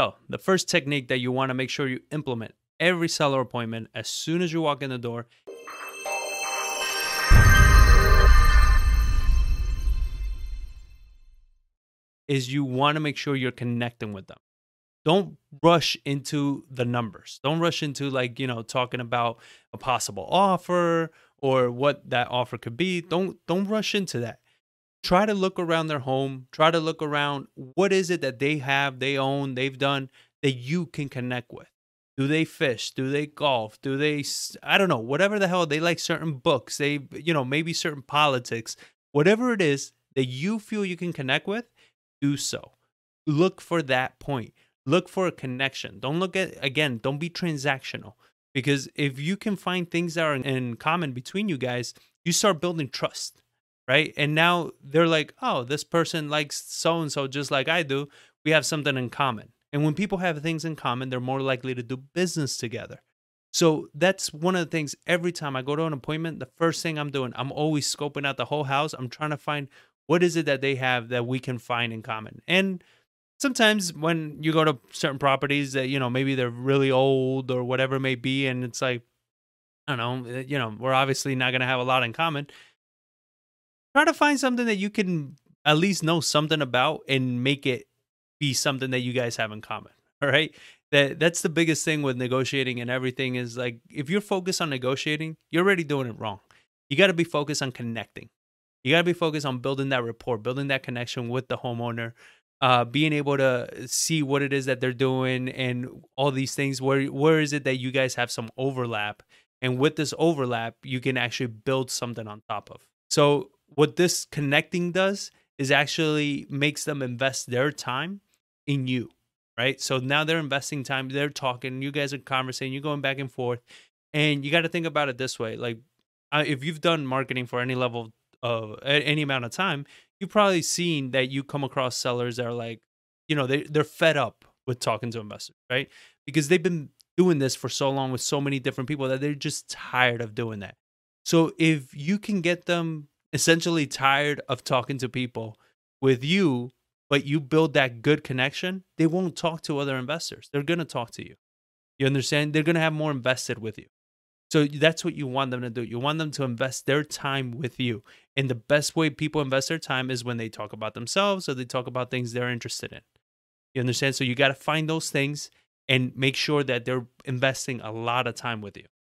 So, the first technique that you want to make sure you implement every seller appointment as soon as you walk in the door is you want to make sure you're connecting with them. Don't rush into the numbers. Don't rush into like, you know, talking about a possible offer or what that offer could be. Don't don't rush into that. Try to look around their home. Try to look around what is it that they have, they own, they've done that you can connect with. Do they fish? Do they golf? Do they I don't know, whatever the hell they like certain books. They you know, maybe certain politics. Whatever it is that you feel you can connect with, do so. Look for that point. Look for a connection. Don't look at, again, don't be transactional. Because if you can find things that are in common between you guys, you start building trust, right? And now they're like, oh, this person likes so and so just like I do. We have something in common. And when people have things in common, they're more likely to do business together. So that's one of the things every time I go to an appointment, the first thing I'm doing, I'm always scoping out the whole house. I'm trying to find what is it that they have that we can find in common? And sometimes when you go to certain properties that, you know, maybe they're really old or whatever it may be, and it's like, I don't know, eh, you know, we're obviously not going to have a lot in common. Try to find something that you can at least know something about and make it be something that you guys have in common. All right. That that's the biggest thing with negotiating and everything is like if you're focused on negotiating, you're already doing it wrong. You got to be focused on connecting. You got to be focused on building that rapport, building that connection with the homeowner, uh, being able to see what it is that they're doing and all these things. Where where is it that you guys have some overlap? And with this overlap, you can actually build something on top of. So what this connecting does is actually makes them invest their time in you, right? So now they're investing time, they're talking, you guys are conversing, you're going back and forth, and you got to think about it this way: like uh, if you've done marketing for any level of any amount of time, you've probably seen that you come across sellers that are like, you know, they they're fed up with talking to investors, right? Because they've been doing this for so long with so many different people that they're just tired of doing that. So if you can get them essentially tired of talking to people with you, but you build that good connection, they won't talk to other investors. They're going to talk to you. You understand? They're going to have more invested with you. So that's what you want them to do. You want them to invest their time with you. And the best way people invest their time is when they talk about themselves or they talk about things they're interested in. You understand? So you got to find those things and make sure that they're investing a lot of time with you.